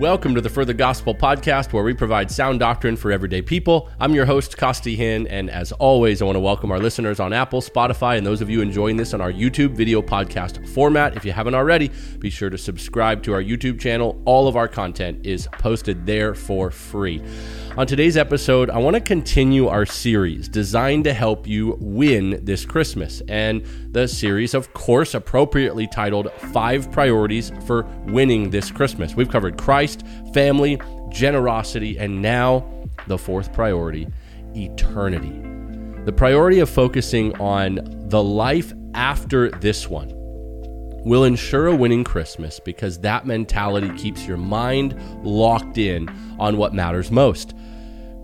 Welcome to the For the Gospel podcast, where we provide sound doctrine for everyday people. I'm your host, Costi Hinn, and as always, I want to welcome our listeners on Apple, Spotify, and those of you enjoying this on our YouTube video podcast format. If you haven't already, be sure to subscribe to our YouTube channel. All of our content is posted there for free. On today's episode, I want to continue our series designed to help you win this Christmas. And the series, of course, appropriately titled Five Priorities for Winning This Christmas. We've covered Christ, family, generosity, and now the fourth priority eternity. The priority of focusing on the life after this one will ensure a winning Christmas because that mentality keeps your mind locked in on what matters most.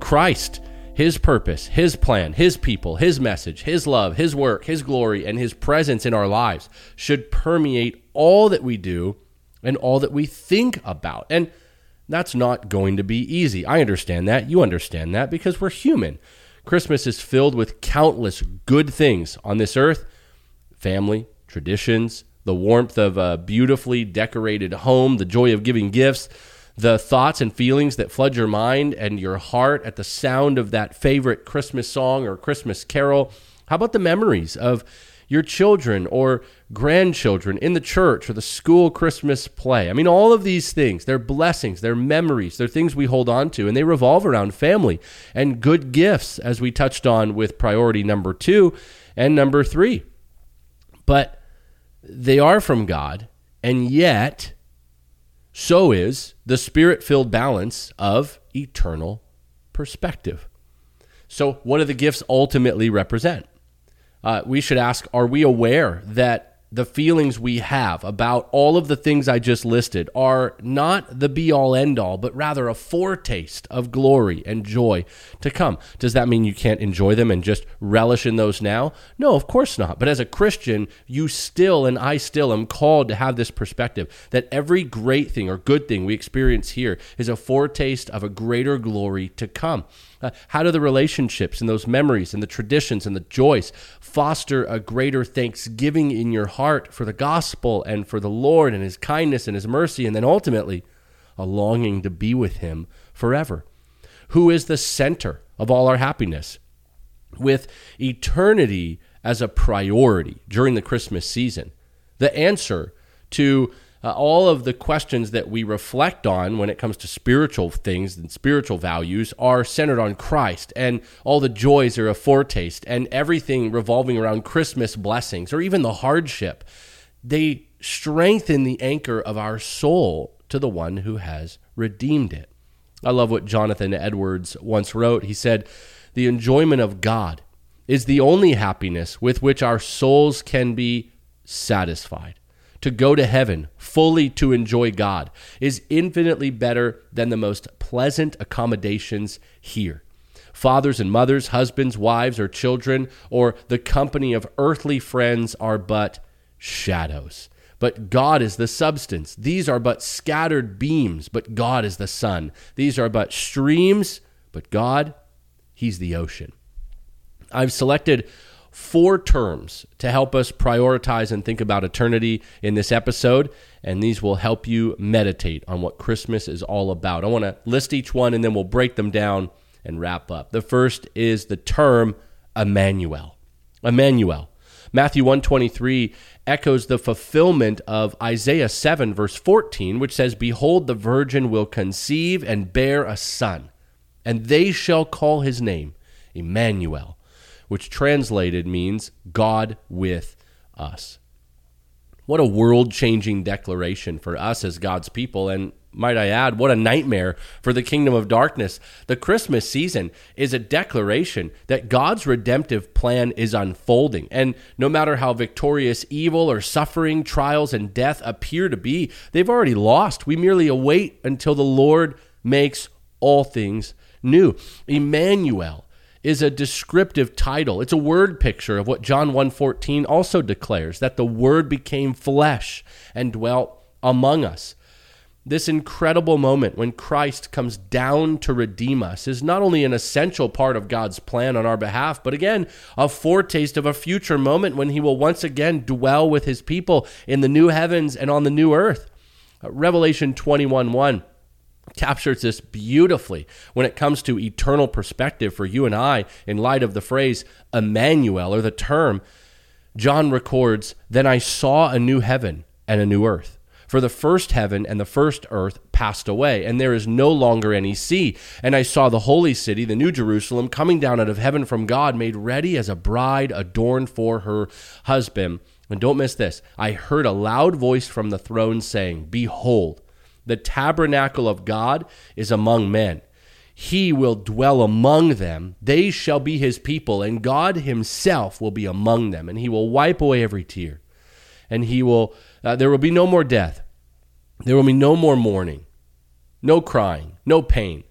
Christ, His purpose, His plan, His people, His message, His love, His work, His glory, and His presence in our lives should permeate all that we do and all that we think about. And that's not going to be easy. I understand that. You understand that because we're human. Christmas is filled with countless good things on this earth family, traditions, the warmth of a beautifully decorated home, the joy of giving gifts the thoughts and feelings that flood your mind and your heart at the sound of that favorite Christmas song or Christmas carol? How about the memories of your children or grandchildren in the church or the school Christmas play? I mean, all of these things, they're blessings, they're memories, they're things we hold on to, and they revolve around family and good gifts, as we touched on with priority number two and number three. But they are from God, and yet so is the spirit filled balance of eternal perspective. So, what do the gifts ultimately represent? Uh, we should ask Are we aware that the feelings we have about all of the things I just listed are not the be all end all, but rather a foretaste of glory and joy to come. Does that mean you can't enjoy them and just relish in those now? No, of course not. But as a Christian, you still and I still am called to have this perspective that every great thing or good thing we experience here is a foretaste of a greater glory to come. Uh, how do the relationships and those memories and the traditions and the joys foster a greater thanksgiving in your heart for the gospel and for the Lord and his kindness and his mercy, and then ultimately a longing to be with him forever? Who is the center of all our happiness? With eternity as a priority during the Christmas season, the answer to uh, all of the questions that we reflect on when it comes to spiritual things and spiritual values are centered on Christ, and all the joys are a foretaste, and everything revolving around Christmas blessings or even the hardship. They strengthen the anchor of our soul to the one who has redeemed it. I love what Jonathan Edwards once wrote. He said, The enjoyment of God is the only happiness with which our souls can be satisfied to go to heaven fully to enjoy God is infinitely better than the most pleasant accommodations here. Fathers and mothers, husbands, wives, or children, or the company of earthly friends are but shadows. But God is the substance. These are but scattered beams, but God is the sun. These are but streams, but God, He's the ocean. I've selected four terms to help us prioritize and think about eternity in this episode. And these will help you meditate on what Christmas is all about. I want to list each one and then we'll break them down and wrap up. The first is the term Emmanuel. Emmanuel. Matthew 123 echoes the fulfillment of Isaiah 7 verse 14 which says behold the virgin will conceive and bear a son and they shall call his name Emmanuel which translated means God with us. What a world changing declaration for us as God's people. And might I add, what a nightmare for the kingdom of darkness. The Christmas season is a declaration that God's redemptive plan is unfolding. And no matter how victorious evil or suffering, trials, and death appear to be, they've already lost. We merely await until the Lord makes all things new. Emmanuel is a descriptive title. It's a word picture of what John 1:14 also declares that the word became flesh and dwelt among us. this incredible moment when Christ comes down to redeem us is not only an essential part of God's plan on our behalf, but again, a foretaste of a future moment when he will once again dwell with his people in the new heavens and on the new earth. Uh, Revelation 21 1 captures this beautifully when it comes to eternal perspective for you and I in light of the phrase Emmanuel or the term. John records, Then I saw a new heaven and a new earth for the first heaven and the first earth passed away, and there is no longer any sea. And I saw the holy city, the new Jerusalem, coming down out of heaven from God, made ready as a bride adorned for her husband. And don't miss this I heard a loud voice from the throne saying, Behold, the tabernacle of God is among men. He will dwell among them. They shall be his people, and God himself will be among them, and he will wipe away every tear. And he will uh, there will be no more death. There will be no more mourning, no crying, no pain.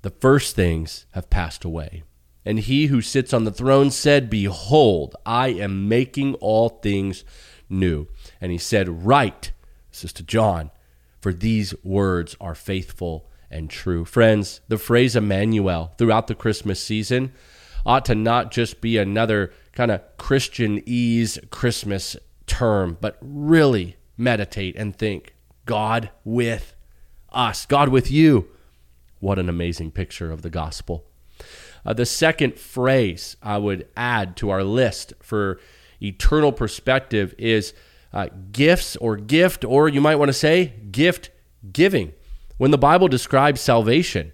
The first things have passed away. And he who sits on the throne said, Behold, I am making all things new. And he said, Write, this is to John, for these words are faithful and true. Friends, the phrase Emmanuel throughout the Christmas season ought to not just be another kind of Christianese Christmas term, but really meditate and think God with us, God with you. What an amazing picture of the gospel. Uh, the second phrase I would add to our list for eternal perspective is uh, gifts or gift, or you might want to say gift giving. When the Bible describes salvation,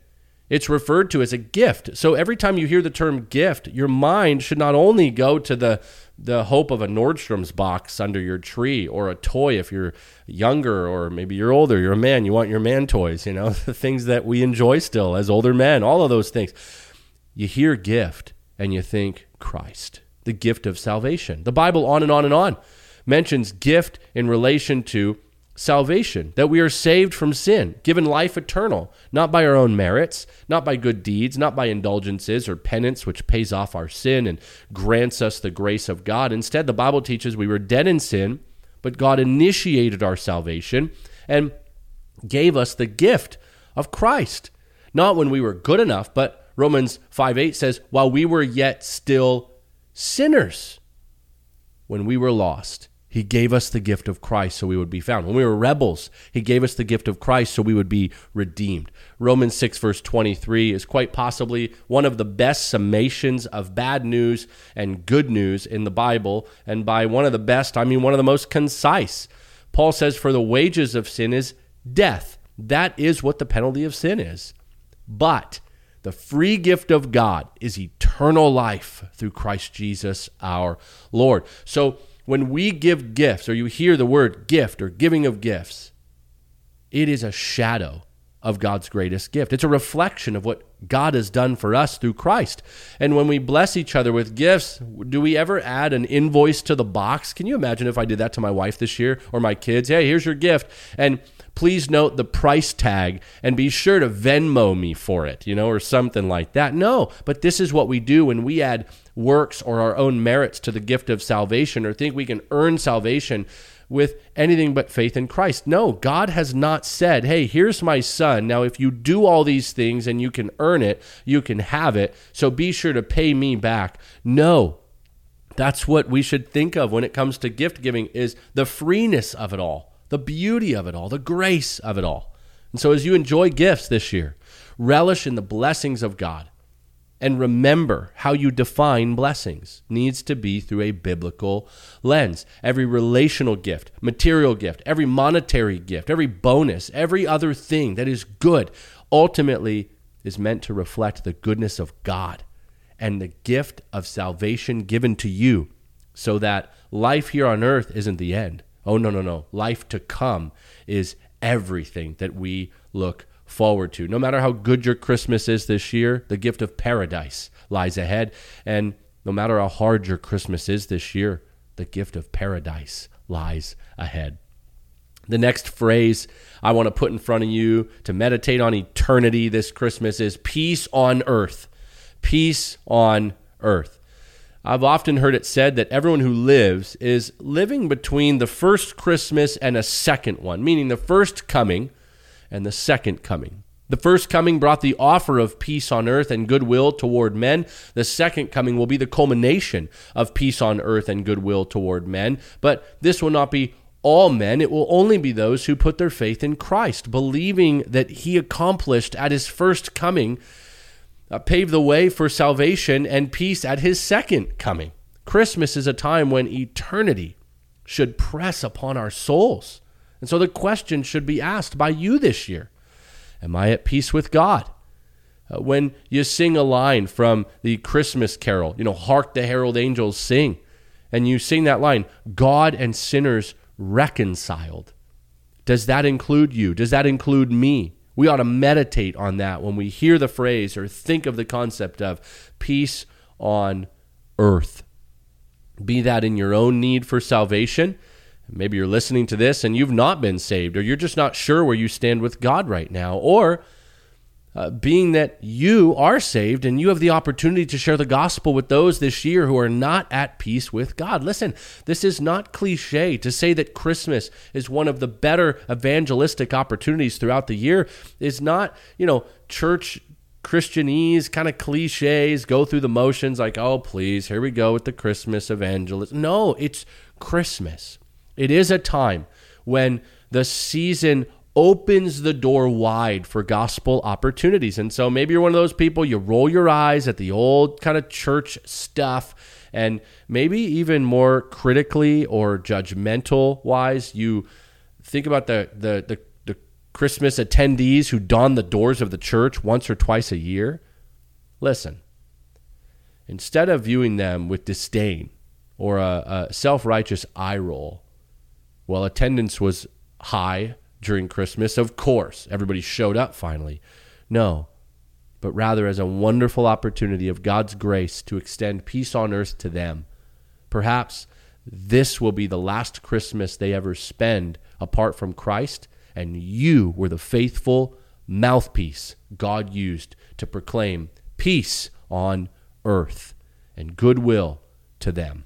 it's referred to as a gift. So every time you hear the term gift, your mind should not only go to the the hope of a Nordstrom's box under your tree or a toy if you're younger or maybe you're older, you're a man, you want your man toys, you know, the things that we enjoy still as older men, all of those things. You hear gift and you think Christ, the gift of salvation. The Bible on and on and on mentions gift in relation to salvation, that we are saved from sin, given life eternal, not by our own merits, not by good deeds, not by indulgences or penance, which pays off our sin and grants us the grace of God. Instead, the Bible teaches we were dead in sin, but God initiated our salvation and gave us the gift of Christ. Not when we were good enough, but Romans 5 8 says, while we were yet still sinners, when we were lost. He gave us the gift of Christ so we would be found. When we were rebels, He gave us the gift of Christ so we would be redeemed. Romans 6, verse 23 is quite possibly one of the best summations of bad news and good news in the Bible. And by one of the best, I mean one of the most concise. Paul says, For the wages of sin is death. That is what the penalty of sin is. But the free gift of God is eternal life through Christ Jesus our Lord. So, when we give gifts, or you hear the word gift or giving of gifts, it is a shadow of God's greatest gift. It's a reflection of what God has done for us through Christ. And when we bless each other with gifts, do we ever add an invoice to the box? Can you imagine if I did that to my wife this year or my kids? Hey, here's your gift. And please note the price tag and be sure to Venmo me for it, you know, or something like that. No, but this is what we do when we add works or our own merits to the gift of salvation or think we can earn salvation with anything but faith in Christ. No, God has not said, hey, here's my son. Now, if you do all these things and you can earn it, you can have it. So be sure to pay me back. No, that's what we should think of when it comes to gift giving is the freeness of it all the beauty of it all, the grace of it all. And so, as you enjoy gifts this year, relish in the blessings of God. And remember how you define blessings needs to be through a biblical lens. Every relational gift, material gift, every monetary gift, every bonus, every other thing that is good ultimately is meant to reflect the goodness of God and the gift of salvation given to you so that life here on earth isn't the end. Oh, no, no, no. Life to come is everything that we look forward to. No matter how good your Christmas is this year, the gift of paradise lies ahead. And no matter how hard your Christmas is this year, the gift of paradise lies ahead. The next phrase I want to put in front of you to meditate on eternity this Christmas is peace on earth. Peace on earth. I've often heard it said that everyone who lives is living between the first Christmas and a second one, meaning the first coming and the second coming. The first coming brought the offer of peace on earth and goodwill toward men. The second coming will be the culmination of peace on earth and goodwill toward men. But this will not be all men. It will only be those who put their faith in Christ, believing that he accomplished at his first coming, uh, paved the way for salvation and peace at his second coming. Christmas is a time when eternity should press upon our souls. And so the question should be asked by you this year Am I at peace with God? Uh, when you sing a line from the Christmas carol, you know, Hark the Herald Angels Sing, and you sing that line, God and sinners reconciled. Does that include you? Does that include me? We ought to meditate on that when we hear the phrase or think of the concept of peace on earth. Be that in your own need for salvation Maybe you're listening to this and you've not been saved, or you're just not sure where you stand with God right now. Or uh, being that you are saved and you have the opportunity to share the gospel with those this year who are not at peace with God. Listen, this is not cliche to say that Christmas is one of the better evangelistic opportunities throughout the year, is not, you know, church Christianese kind of cliches, go through the motions like, oh, please, here we go with the Christmas evangelist. No, it's Christmas. It is a time when the season opens the door wide for gospel opportunities. And so maybe you're one of those people, you roll your eyes at the old kind of church stuff, and maybe even more critically or judgmental wise, you think about the, the, the, the Christmas attendees who don the doors of the church once or twice a year. Listen, instead of viewing them with disdain or a, a self righteous eye roll, well, attendance was high during Christmas. Of course, everybody showed up finally. No, but rather as a wonderful opportunity of God's grace to extend peace on earth to them. Perhaps this will be the last Christmas they ever spend apart from Christ, and you were the faithful mouthpiece God used to proclaim peace on earth and goodwill to them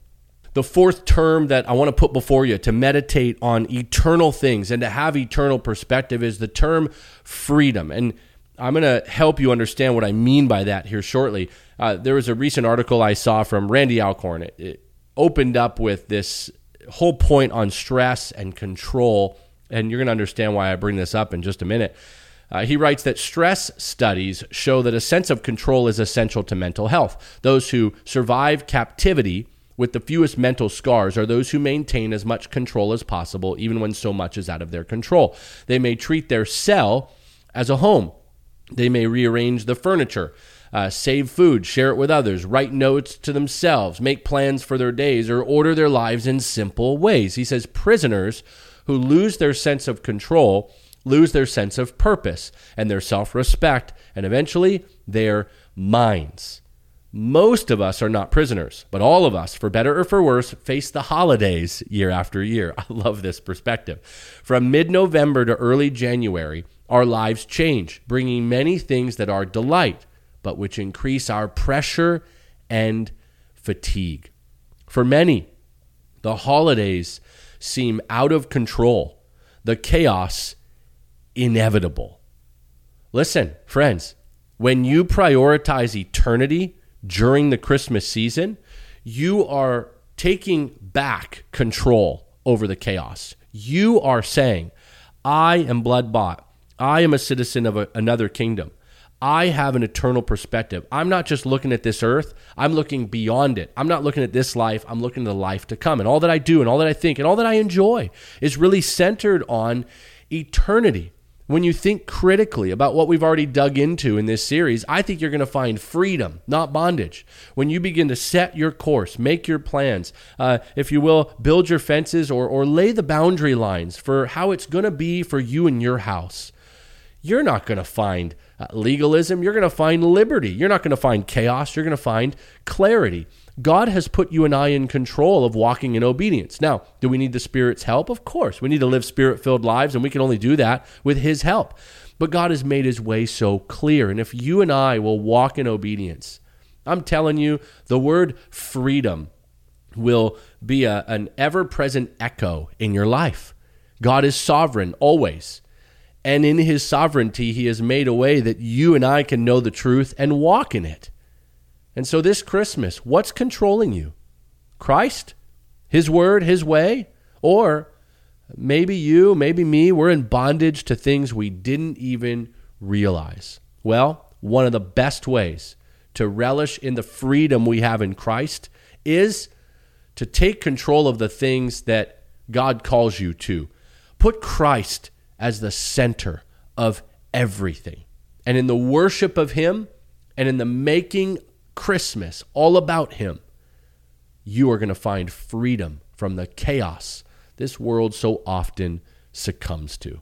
the fourth term that I want to put before you to meditate on eternal things and to have eternal perspective is the term freedom. And I'm going to help you understand what I mean by that here shortly. Uh, there was a recent article I saw from Randy Alcorn. It, it opened up with this whole point on stress and control. And you're going to understand why I bring this up in just a minute. Uh, he writes that stress studies show that a sense of control is essential to mental health. Those who survive captivity with the fewest mental scars are those who maintain as much control as possible, even when so much is out of their control. They may treat their cell as a home. They may rearrange the furniture, uh, save food, share it with others, write notes to themselves, make plans for their days, or order their lives in simple ways. He says prisoners who lose their sense of control lose their sense of purpose and their self respect, and eventually their minds. Most of us are not prisoners, but all of us, for better or for worse, face the holidays year after year. I love this perspective. From mid November to early January, our lives change, bringing many things that are delight, but which increase our pressure and fatigue. For many, the holidays seem out of control, the chaos inevitable. Listen, friends, when you prioritize eternity, during the Christmas season, you are taking back control over the chaos. You are saying, I am blood bought. I am a citizen of a, another kingdom. I have an eternal perspective. I'm not just looking at this earth, I'm looking beyond it. I'm not looking at this life, I'm looking at the life to come. And all that I do and all that I think and all that I enjoy is really centered on eternity. When you think critically about what we've already dug into in this series, I think you're going to find freedom, not bondage. When you begin to set your course, make your plans, uh, if you will, build your fences or, or lay the boundary lines for how it's going to be for you and your house, you're not going to find uh, legalism. You're going to find liberty. You're not going to find chaos. You're going to find clarity. God has put you and I in control of walking in obedience. Now, do we need the Spirit's help? Of course. We need to live spirit filled lives, and we can only do that with His help. But God has made His way so clear. And if you and I will walk in obedience, I'm telling you, the word freedom will be a, an ever present echo in your life. God is sovereign always. And in his sovereignty, he has made a way that you and I can know the truth and walk in it. And so this Christmas, what's controlling you? Christ? His word, his way? Or maybe you, maybe me, we're in bondage to things we didn't even realize. Well, one of the best ways to relish in the freedom we have in Christ is to take control of the things that God calls you to. Put Christ as the center of everything. And in the worship of Him and in the making Christmas all about Him, you are going to find freedom from the chaos this world so often succumbs to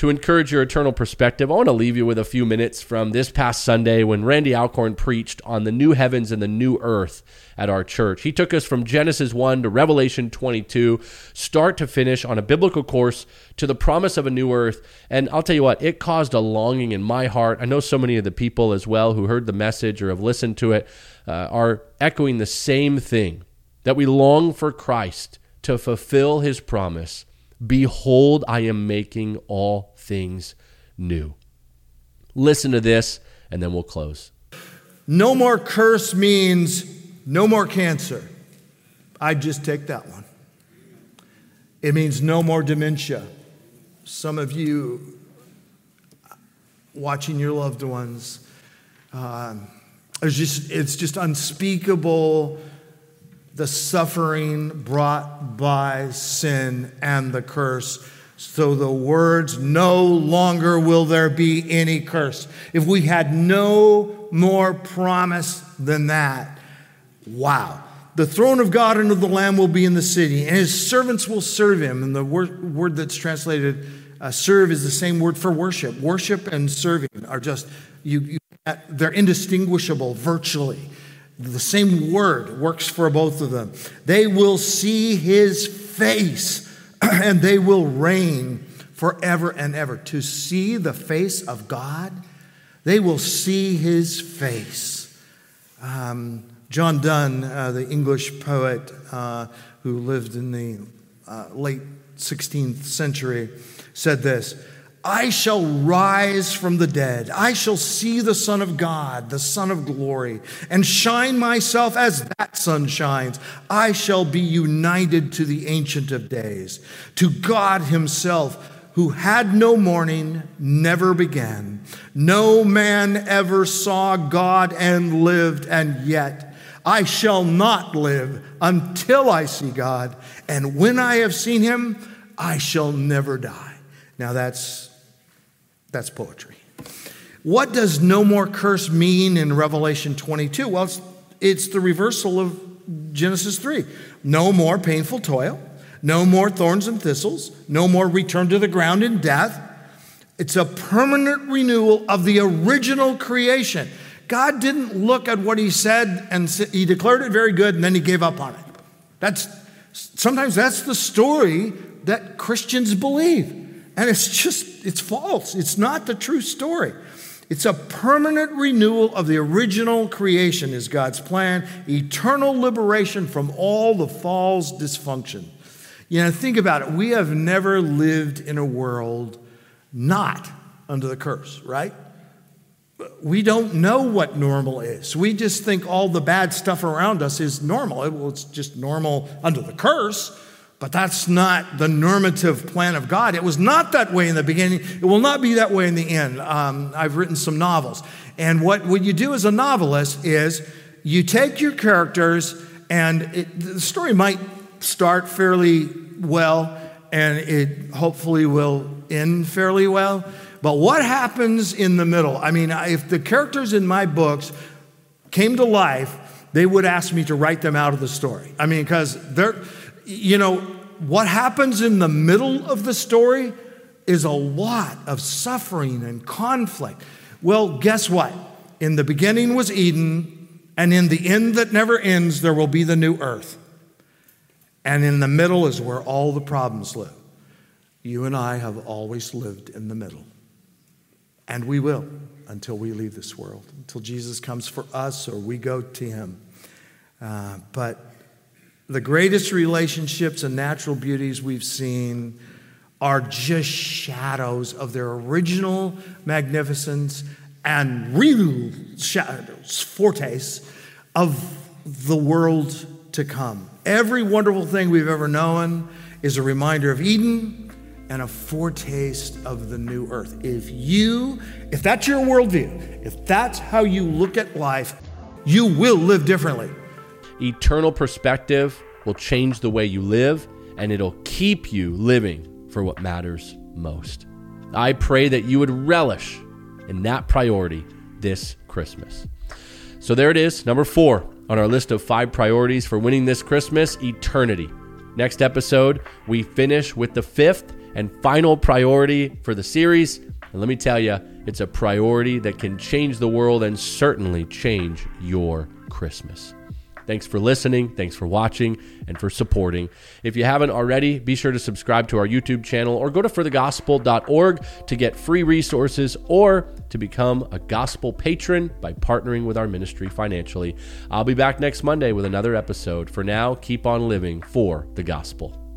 to encourage your eternal perspective, I want to leave you with a few minutes from this past Sunday when Randy Alcorn preached on the new heavens and the new earth at our church. He took us from Genesis 1 to Revelation 22, start to finish on a biblical course to the promise of a new earth. And I'll tell you what, it caused a longing in my heart. I know so many of the people as well who heard the message or have listened to it uh, are echoing the same thing that we long for Christ to fulfill his promise. Behold, I am making all things new. Listen to this, and then we'll close. No more curse means no more cancer. I'd just take that one. It means no more dementia. Some of you watching your loved ones, um, it's, just, it's just unspeakable the suffering brought by sin and the curse so the words, no longer will there be any curse. If we had no more promise than that, wow. The throne of God and of the Lamb will be in the city, and his servants will serve him. And the word, that's translated uh, serve is the same word for worship. Worship and serving are just, you, you, they're indistinguishable virtually. The same word works for both of them. They will see his face and they will reign forever and ever. To see the face of God, they will see his face. Um, John Donne, uh, the English poet uh, who lived in the uh, late 16th century, said this I shall rise from the dead. I shall see the Son of God, the Son of glory, and shine myself as that sun shines. I shall be united to the Ancient of Days, to God Himself, who had no morning, never began. No man ever saw God and lived, and yet I shall not live until I see God. And when I have seen Him, I shall never die. Now that's that's poetry. What does no more curse mean in Revelation 22? Well, it's, it's the reversal of Genesis 3. No more painful toil, no more thorns and thistles, no more return to the ground in death. It's a permanent renewal of the original creation. God didn't look at what he said and he declared it very good and then he gave up on it. That's sometimes that's the story that Christians believe. And it's just, it's false. It's not the true story. It's a permanent renewal of the original creation, is God's plan, eternal liberation from all the fall's dysfunction. You know, think about it. We have never lived in a world not under the curse, right? We don't know what normal is. We just think all the bad stuff around us is normal. Well, it's just normal under the curse. But that's not the normative plan of God. It was not that way in the beginning. It will not be that way in the end. Um, I've written some novels. And what, what you do as a novelist is you take your characters, and it, the story might start fairly well, and it hopefully will end fairly well. But what happens in the middle? I mean, if the characters in my books came to life, they would ask me to write them out of the story. I mean, because they're you know, what happens in the middle of the story is a lot of suffering and conflict. Well, guess what? In the beginning was Eden, and in the end that never ends, there will be the new earth. And in the middle is where all the problems live. You and I have always lived in the middle. And we will until we leave this world, until Jesus comes for us or we go to him. Uh, but the greatest relationships and natural beauties we've seen are just shadows of their original magnificence and real shadows, fortes of the world to come. Every wonderful thing we've ever known is a reminder of Eden and a foretaste of the new earth. If you, if that's your worldview, if that's how you look at life, you will live differently. Eternal perspective will change the way you live, and it'll keep you living for what matters most. I pray that you would relish in that priority this Christmas. So there it is, number four on our list of five priorities for winning this Christmas eternity. Next episode, we finish with the fifth and final priority for the series. And let me tell you, it's a priority that can change the world and certainly change your Christmas. Thanks for listening. Thanks for watching and for supporting. If you haven't already, be sure to subscribe to our YouTube channel or go to forthegospel.org to get free resources or to become a gospel patron by partnering with our ministry financially. I'll be back next Monday with another episode. For now, keep on living for the gospel.